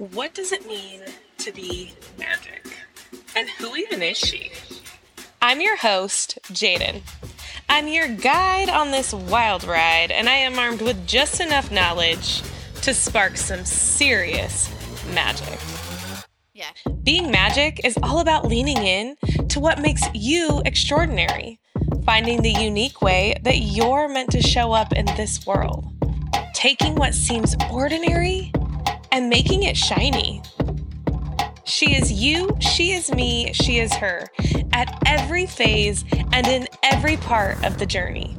What does it mean to be magic? And who even is she? I'm your host, Jadyn. I'm your guide on this wild ride, and I am armed with just enough knowledge to spark some serious magic. Yeah. Being magic is all about leaning in to what makes you extraordinary, finding the unique way that you're meant to show up in this world, taking what seems ordinary and making it shiny. She is you, she is me, she is her, at every phase and in every part of the journey.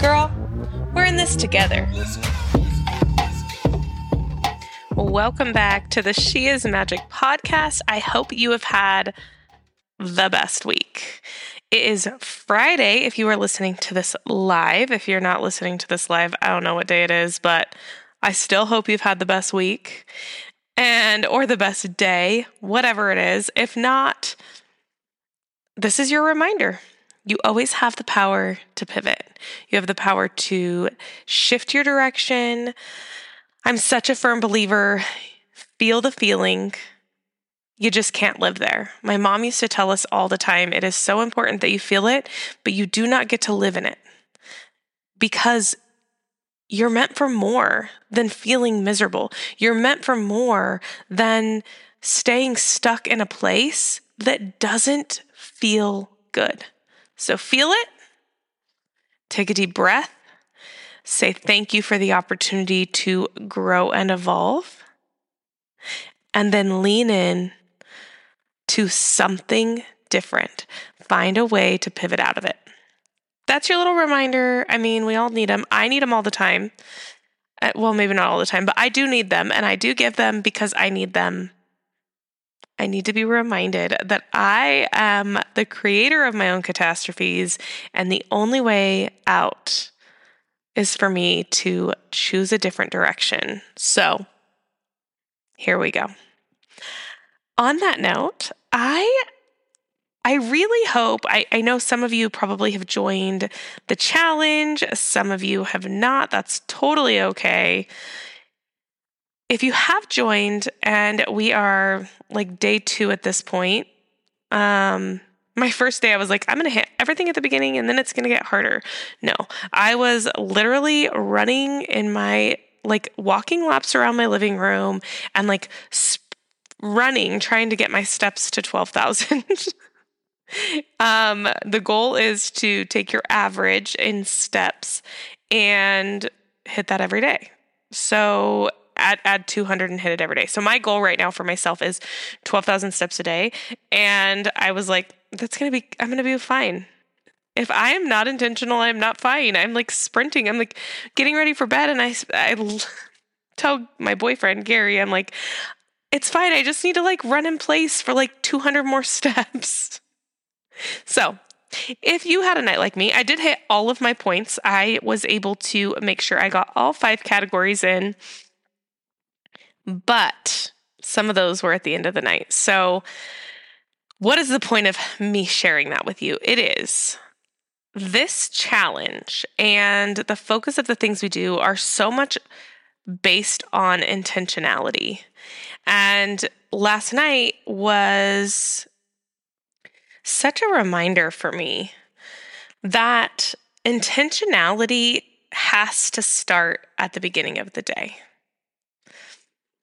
Girl, we're in this together. Welcome back to the She is Magic podcast. I hope you have had the best week. It is Friday if you are listening to this live. If you're not listening to this live, I don't know what day it is, but I still hope you've had the best week and or the best day, whatever it is. If not, this is your reminder. You always have the power to pivot. You have the power to shift your direction. I'm such a firm believer. Feel the feeling. You just can't live there. My mom used to tell us all the time it is so important that you feel it, but you do not get to live in it because you're meant for more than feeling miserable. You're meant for more than staying stuck in a place that doesn't feel good. So feel it, take a deep breath, say thank you for the opportunity to grow and evolve, and then lean in to something different. Find a way to pivot out of it that's your little reminder. I mean, we all need them. I need them all the time. Uh, well, maybe not all the time, but I do need them and I do give them because I need them. I need to be reminded that I am the creator of my own catastrophes, and the only way out is for me to choose a different direction. So, here we go. On that note, I I really hope, I, I know some of you probably have joined the challenge, some of you have not. That's totally okay. If you have joined and we are like day two at this point, um, my first day, I was like, I'm going to hit everything at the beginning and then it's going to get harder. No, I was literally running in my, like, walking laps around my living room and like running, trying to get my steps to 12,000. um, the goal is to take your average in steps and hit that every day. So add add 200 and hit it every day. So my goal right now for myself is 12,000 steps a day and I was like that's going to be I'm going to be fine. If I am not intentional, I'm not fine. I'm like sprinting. I'm like getting ready for bed and I I tell my boyfriend Gary I'm like it's fine. I just need to like run in place for like 200 more steps. So, if you had a night like me, I did hit all of my points. I was able to make sure I got all five categories in, but some of those were at the end of the night. So, what is the point of me sharing that with you? It is this challenge and the focus of the things we do are so much based on intentionality. And last night was such a reminder for me that intentionality has to start at the beginning of the day.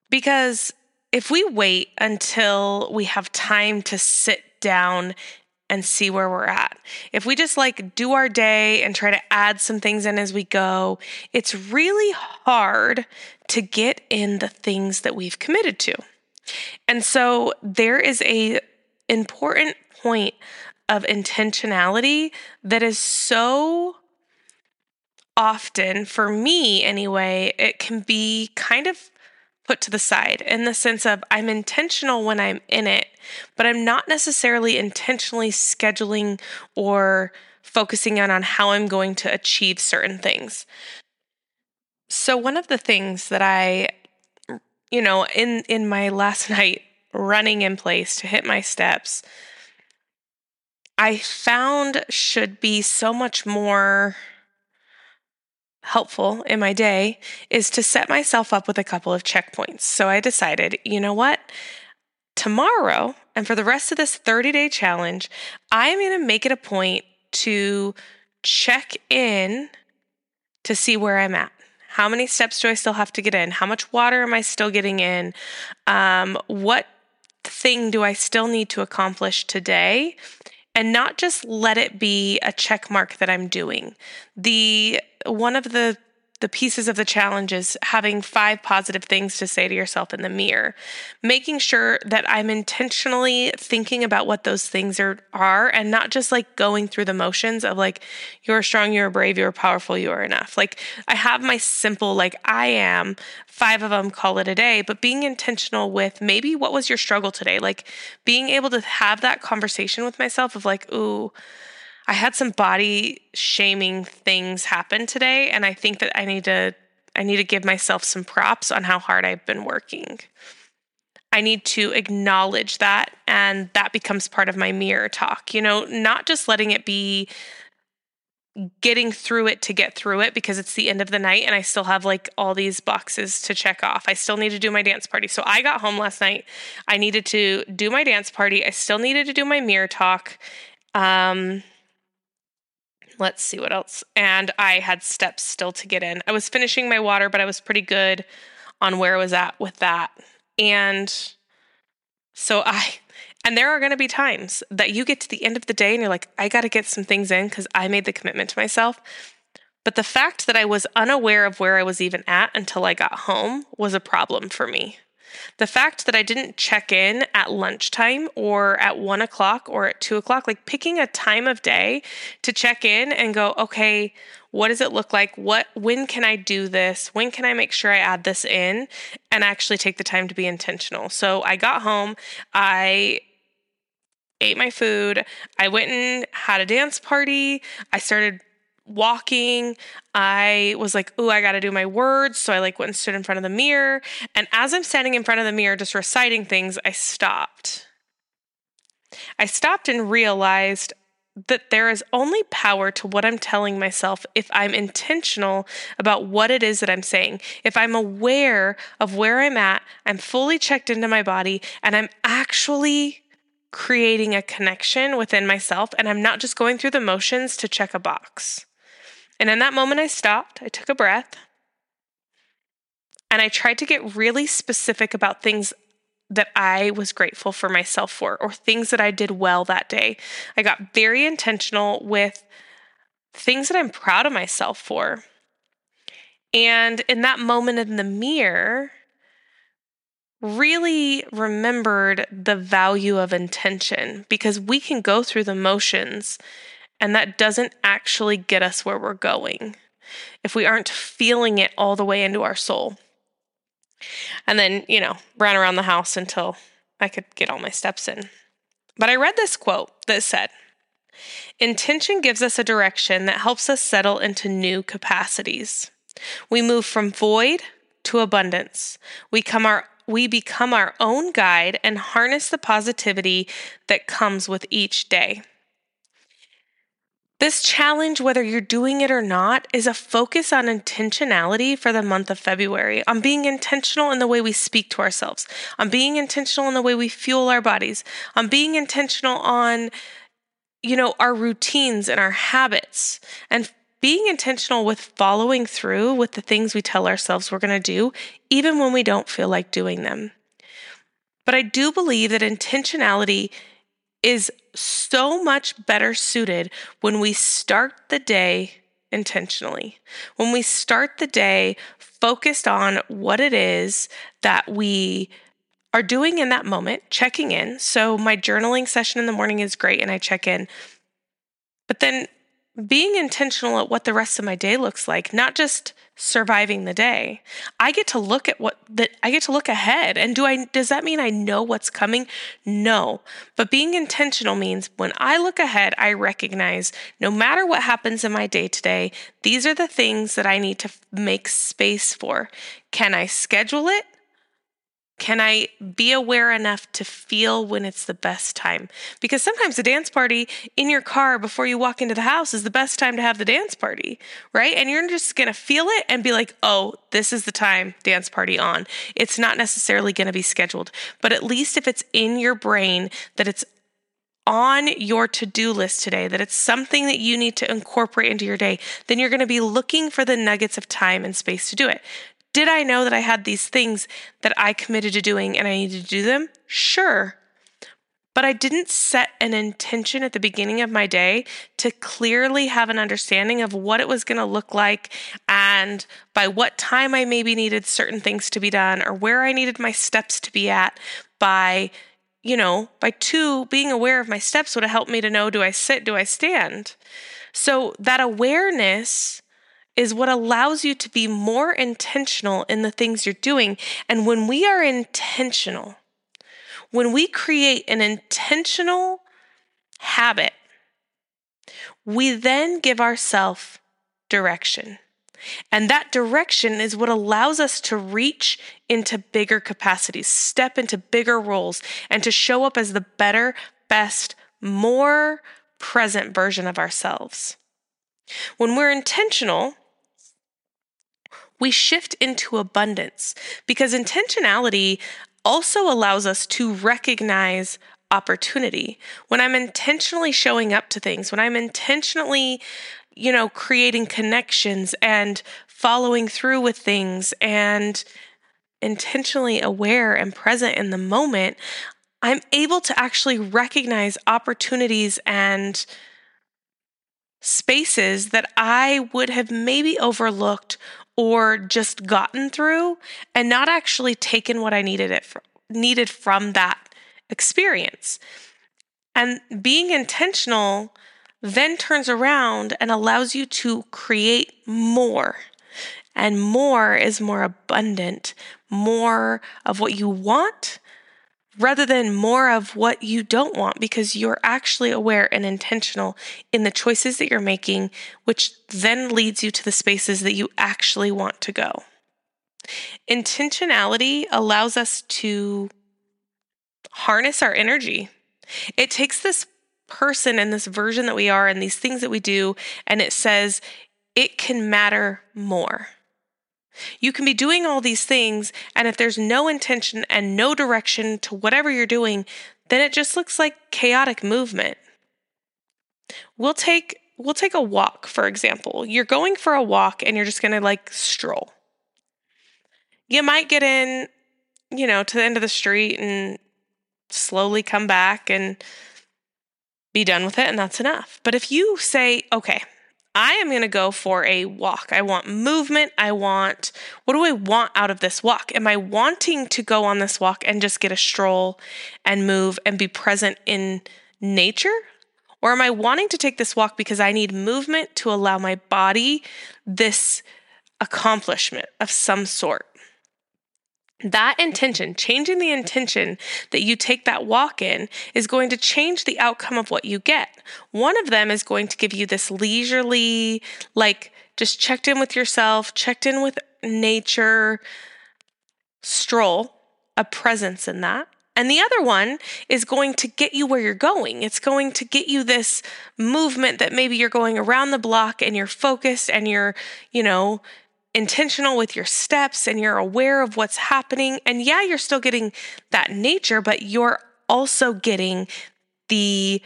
Because if we wait until we have time to sit down and see where we're at. If we just like do our day and try to add some things in as we go, it's really hard to get in the things that we've committed to. And so there is a important point of intentionality that is so often, for me anyway, it can be kind of put to the side in the sense of I'm intentional when I'm in it, but I'm not necessarily intentionally scheduling or focusing in on how I'm going to achieve certain things. So one of the things that I you know in in my last night running in place to hit my steps I found should be so much more helpful in my day is to set myself up with a couple of checkpoints. So I decided, you know what? Tomorrow and for the rest of this 30 day challenge, I'm going to make it a point to check in to see where I'm at. How many steps do I still have to get in? How much water am I still getting in? Um, what thing do I still need to accomplish today? And not just let it be a check mark that I'm doing. The one of the the pieces of the challenge is having five positive things to say to yourself in the mirror, making sure that I'm intentionally thinking about what those things are, are and not just like going through the motions of like, you're strong, you're brave, you're powerful, you are enough. Like, I have my simple, like, I am, five of them, call it a day, but being intentional with maybe what was your struggle today? Like, being able to have that conversation with myself of like, ooh, I had some body shaming things happen today and I think that I need to I need to give myself some props on how hard I've been working. I need to acknowledge that and that becomes part of my mirror talk. You know, not just letting it be getting through it to get through it because it's the end of the night and I still have like all these boxes to check off. I still need to do my dance party. So I got home last night. I needed to do my dance party. I still needed to do my mirror talk. Um let's see what else. And I had steps still to get in. I was finishing my water, but I was pretty good on where I was at with that. And so I, and there are going to be times that you get to the end of the day and you're like, I got to get some things in because I made the commitment to myself. But the fact that I was unaware of where I was even at until I got home was a problem for me. The fact that I didn't check in at lunchtime or at one o'clock or at two o'clock, like picking a time of day to check in and go, okay, what does it look like? What, when can I do this? When can I make sure I add this in and actually take the time to be intentional? So I got home, I ate my food, I went and had a dance party, I started walking. I was like, "Ooh, I got to do my words." So I like went and stood in front of the mirror, and as I'm standing in front of the mirror just reciting things, I stopped. I stopped and realized that there is only power to what I'm telling myself if I'm intentional about what it is that I'm saying. If I'm aware of where I'm at, I'm fully checked into my body, and I'm actually creating a connection within myself, and I'm not just going through the motions to check a box. And in that moment, I stopped, I took a breath, and I tried to get really specific about things that I was grateful for myself for or things that I did well that day. I got very intentional with things that I'm proud of myself for. And in that moment in the mirror, really remembered the value of intention because we can go through the motions and that doesn't actually get us where we're going if we aren't feeling it all the way into our soul. And then, you know, ran around the house until I could get all my steps in. But I read this quote that said, Intention gives us a direction that helps us settle into new capacities. We move from void to abundance. We come our we become our own guide and harness the positivity that comes with each day. This challenge, whether you're doing it or not, is a focus on intentionality for the month of February, on being intentional in the way we speak to ourselves, on being intentional in the way we fuel our bodies, on being intentional on, you know, our routines and our habits, and being intentional with following through with the things we tell ourselves we're going to do, even when we don't feel like doing them. But I do believe that intentionality is so much better suited when we start the day intentionally. When we start the day focused on what it is that we are doing in that moment, checking in. So, my journaling session in the morning is great and I check in. But then being intentional at what the rest of my day looks like, not just surviving the day. I get to look at what that I get to look ahead. And do I does that mean I know what's coming? No. But being intentional means when I look ahead, I recognize no matter what happens in my day today, these are the things that I need to make space for. Can I schedule it? Can I be aware enough to feel when it's the best time? Because sometimes a dance party in your car before you walk into the house is the best time to have the dance party, right? And you're just going to feel it and be like, oh, this is the time, dance party on. It's not necessarily going to be scheduled, but at least if it's in your brain that it's on your to do list today, that it's something that you need to incorporate into your day, then you're going to be looking for the nuggets of time and space to do it. Did I know that I had these things that I committed to doing and I needed to do them? Sure. But I didn't set an intention at the beginning of my day to clearly have an understanding of what it was going to look like and by what time I maybe needed certain things to be done or where I needed my steps to be at by, you know, by two, being aware of my steps would have helped me to know do I sit, do I stand? So that awareness is what allows you to be more intentional in the things you're doing. And when we are intentional, when we create an intentional habit, we then give ourselves direction. And that direction is what allows us to reach into bigger capacities, step into bigger roles, and to show up as the better, best, more present version of ourselves. When we're intentional, we shift into abundance because intentionality also allows us to recognize opportunity. When I'm intentionally showing up to things, when I'm intentionally, you know, creating connections and following through with things and intentionally aware and present in the moment, I'm able to actually recognize opportunities and spaces that I would have maybe overlooked or just gotten through and not actually taken what I needed it needed from that experience. And being intentional then turns around and allows you to create more. And more is more abundant, more of what you want rather than more of what you don't want because you're actually aware and intentional in the choices that you're making, which then leads you to the spaces that you actually want to go. Intentionality allows us to harness our energy. It takes this person and this version that we are and these things that we do, and it says it can matter more. You can be doing all these things, and if there's no intention and no direction to whatever you're doing, then it just looks like chaotic movement. We'll take we'll take a walk for example. You're going for a walk and you're just going to like stroll. You might get in, you know, to the end of the street and slowly come back and be done with it and that's enough. But if you say, okay, I am going to go for a walk. I want movement. I want, what do I want out of this walk? Am I wanting to go on this walk and just get a stroll and move and be present in nature? Or am I wanting to take this walk because I need movement to allow my body this accomplishment of some sort? That intention, changing the intention that you take that walk in, is going to change the outcome of what you get. One of them is going to give you this leisurely, like just checked in with yourself, checked in with nature stroll, a presence in that. And the other one is going to get you where you're going. It's going to get you this movement that maybe you're going around the block and you're focused and you're, you know, intentional with your steps and you're aware of what's happening. And yeah, you're still getting that nature, but you're also getting the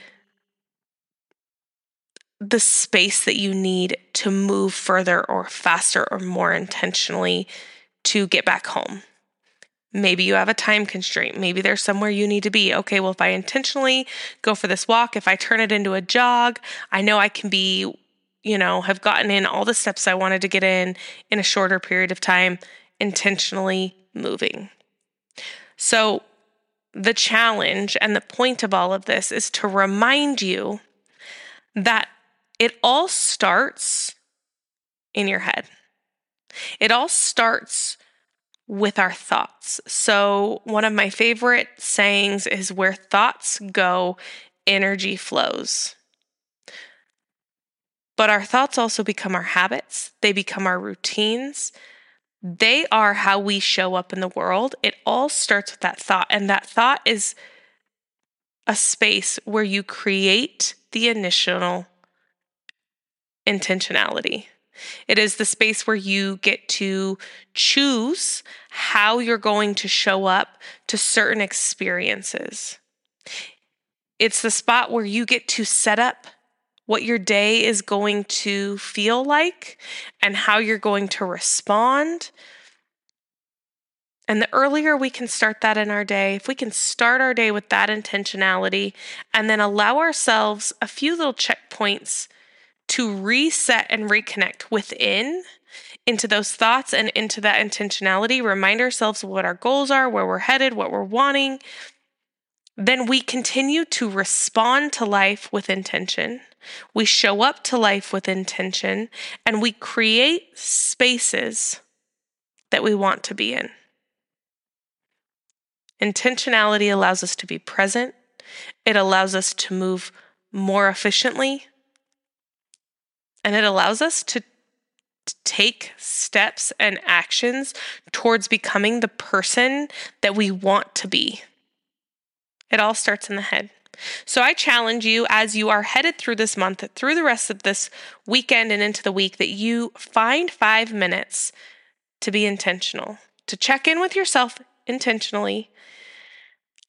the space that you need to move further or faster or more intentionally to get back home. Maybe you have a time constraint. Maybe there's somewhere you need to be. Okay, well, if I intentionally go for this walk, if I turn it into a jog, I know I can be you know, have gotten in all the steps I wanted to get in in a shorter period of time, intentionally moving. So, the challenge and the point of all of this is to remind you that it all starts in your head. It all starts with our thoughts. So, one of my favorite sayings is where thoughts go, energy flows. But our thoughts also become our habits, they become our routines, They are how we show up in the world. It all starts with that thought. And that thought is a space where you create the initial intentionality. It is the space where you get to choose how you're going to show up to certain experiences. It's the spot where you get to set up what your day is going to feel like and how you're going to respond. And the earlier we can start that in our day, if we can start our day with that intentionality and then allow ourselves a few little checkpoints to reset and reconnect within into those thoughts and into that intentionality, remind ourselves what our goals are, where we're headed, what we're wanting, then we continue to respond to life with intention. We show up to life with intention and we create spaces that we want to be in. Intentionality allows us to be present, it allows us to move more efficiently, and it allows us to, take steps and actions towards becoming the person that we want to be. It all starts in the head. So I challenge you as you are headed through this month, through the rest of this weekend and into the week, that you find five minutes to be intentional, to check in with yourself intentionally.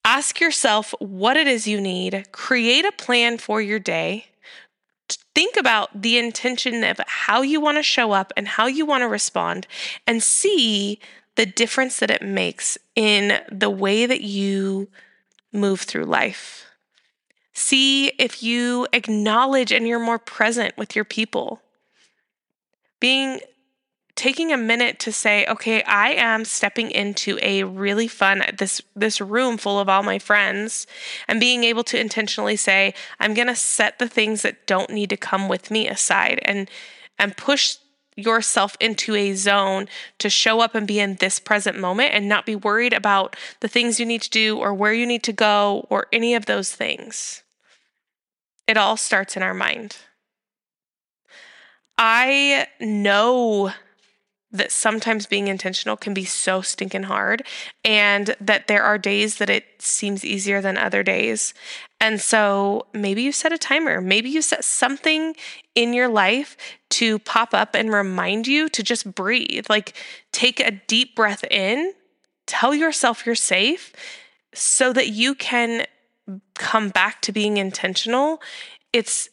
Ask yourself what it is you need, create a plan for your day, think about the intention of how you want to show up and how you want to respond and see the difference that it makes in the way that you move through life. See if you acknowledge and you're more present with your people. Being taking a minute to say, okay, I am stepping into a really fun this this room full of all my friends and being able to intentionally say, I'm going to set the things that don't need to come with me aside and and push yourself into a zone to show up and be in this present moment and not be worried about the things you need to do or where you need to go or any of those things. It all starts in our mind. I know that sometimes being intentional can be so stinking hard and that there are days that it seems easier than other days. And so maybe you set a timer, maybe you set something in your life to pop up and remind you to just breathe. Like take a deep breath in, tell yourself you're safe so that you can come back to being intentional. It's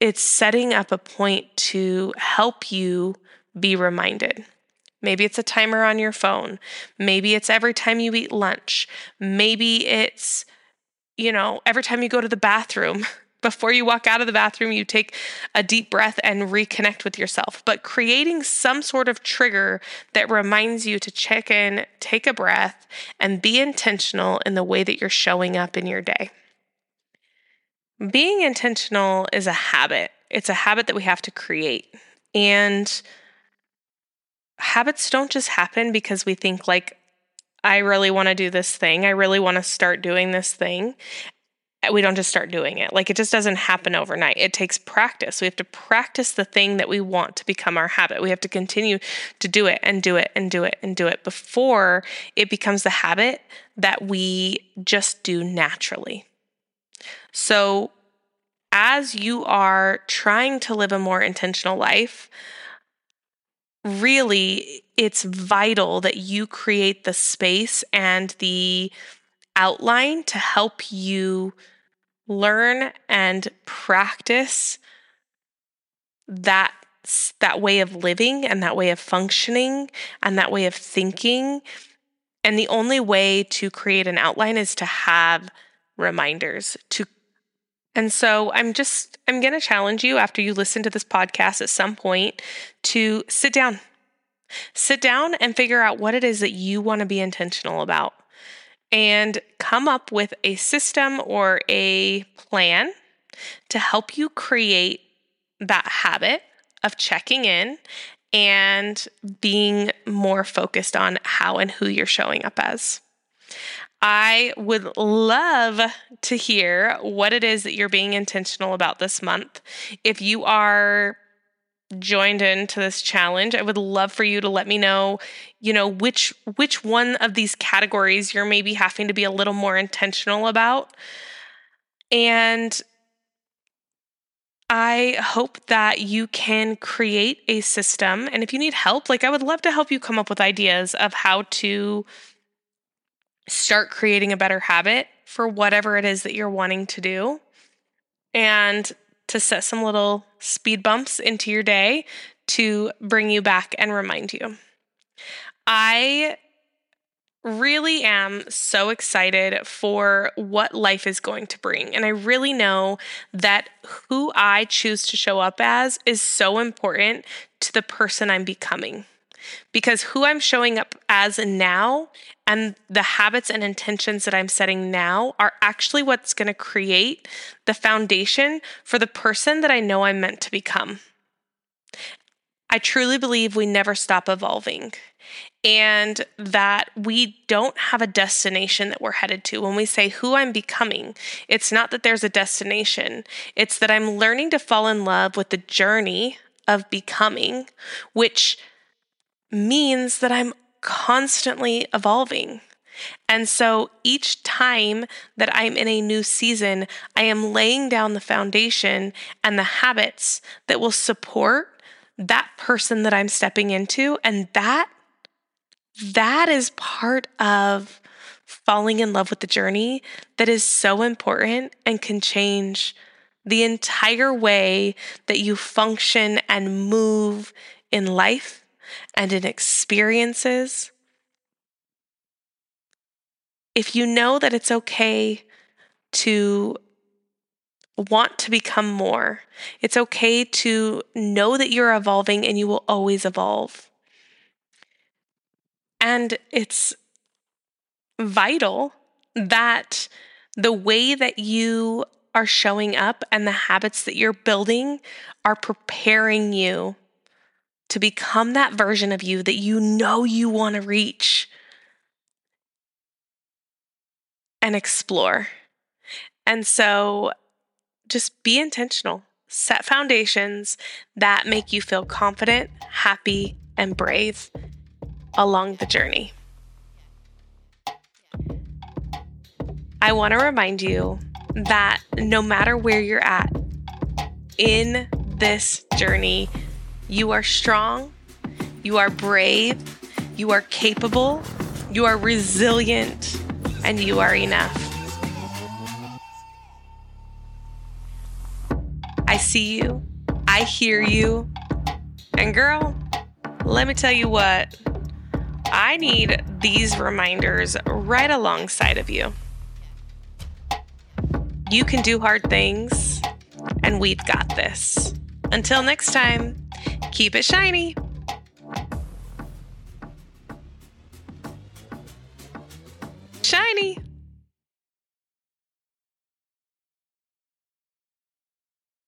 it's setting up a point to help you be reminded. Maybe it's a timer on your phone. Maybe it's every time you eat lunch. Maybe it's, you know, every time you go to the bathroom. Before you walk out of the bathroom, you take a deep breath and reconnect with yourself. But creating some sort of trigger that reminds you to check in, take a breath, and be intentional in the way that you're showing up in your day. Being intentional is a habit, it's a habit that we have to create. And habits don't just happen because we think like I really want to do this thing. I really want to start doing this thing. Uh, we don't just start doing it. Like it just doesn't happen overnight. It takes practice. We have to practice the thing that we want to become our habit. We have to continue to do it and do it and do it and do it before it becomes the habit that we just do naturally. So, as you are trying to live a more intentional life, really it's vital that you create the space and the outline to help you learn and practice that that way of living and that way of functioning and that way of thinking. And the only way to create an outline is to have reminders to and so I'm just, I'm going to challenge you after you listen to this podcast at some point to sit down. Sit down and figure out what it is that you want to be intentional about and come up with a system or a plan to help you create that habit of checking in and being more focused on how and who you're showing up as. I would love to hear what it is that you're being intentional about this month. If you are joined into this challenge. I would love for you to let me know, you know, which which one of these categories you're maybe having to be a little more intentional about. And I hope that you can create a system. And if you need help, like I would love to help you come up with ideas of how to start creating a better habit for whatever it is that you're wanting to do. And to set some little speed bumps into your day to bring you back and remind you. I really am so excited for what life is going to bring. And I really know that who I choose to show up as is so important to the person I'm becoming. Because who I'm showing up as now and the habits and intentions that I'm setting now are actually what's going to create the foundation for the person that I know I'm meant to become. I truly believe we never stop evolving and that we don't have a destination that we're headed to. When we say who I'm becoming, it's not that there's a destination, it's that I'm learning to fall in love with the journey of becoming, which means that I'm constantly evolving. And so each time that I'm in a new season, I am laying down the foundation and the habits that will support that person that I'm stepping into. And that, that is part of falling in love with the journey that is so important and can change the entire way that you function and move in life and in experiences. If you know that it's okay to want to become more, it's okay to know that you're evolving and you will always evolve. And it's vital that the way that you are showing up and the habits that you're building are preparing you to become that version of you that you know you want to reach and explore. And so just be intentional, set foundations that make you feel confident, happy, and brave along the journey. I want to remind you that no matter where you're at in this journey, you are strong, you are brave, you are capable, you are resilient, and you are enough. I see you, I hear you, and girl, let me tell you what, I need these reminders right alongside of you. You can do hard things, and we've got this. Until next time. Keep it shiny. Shiny.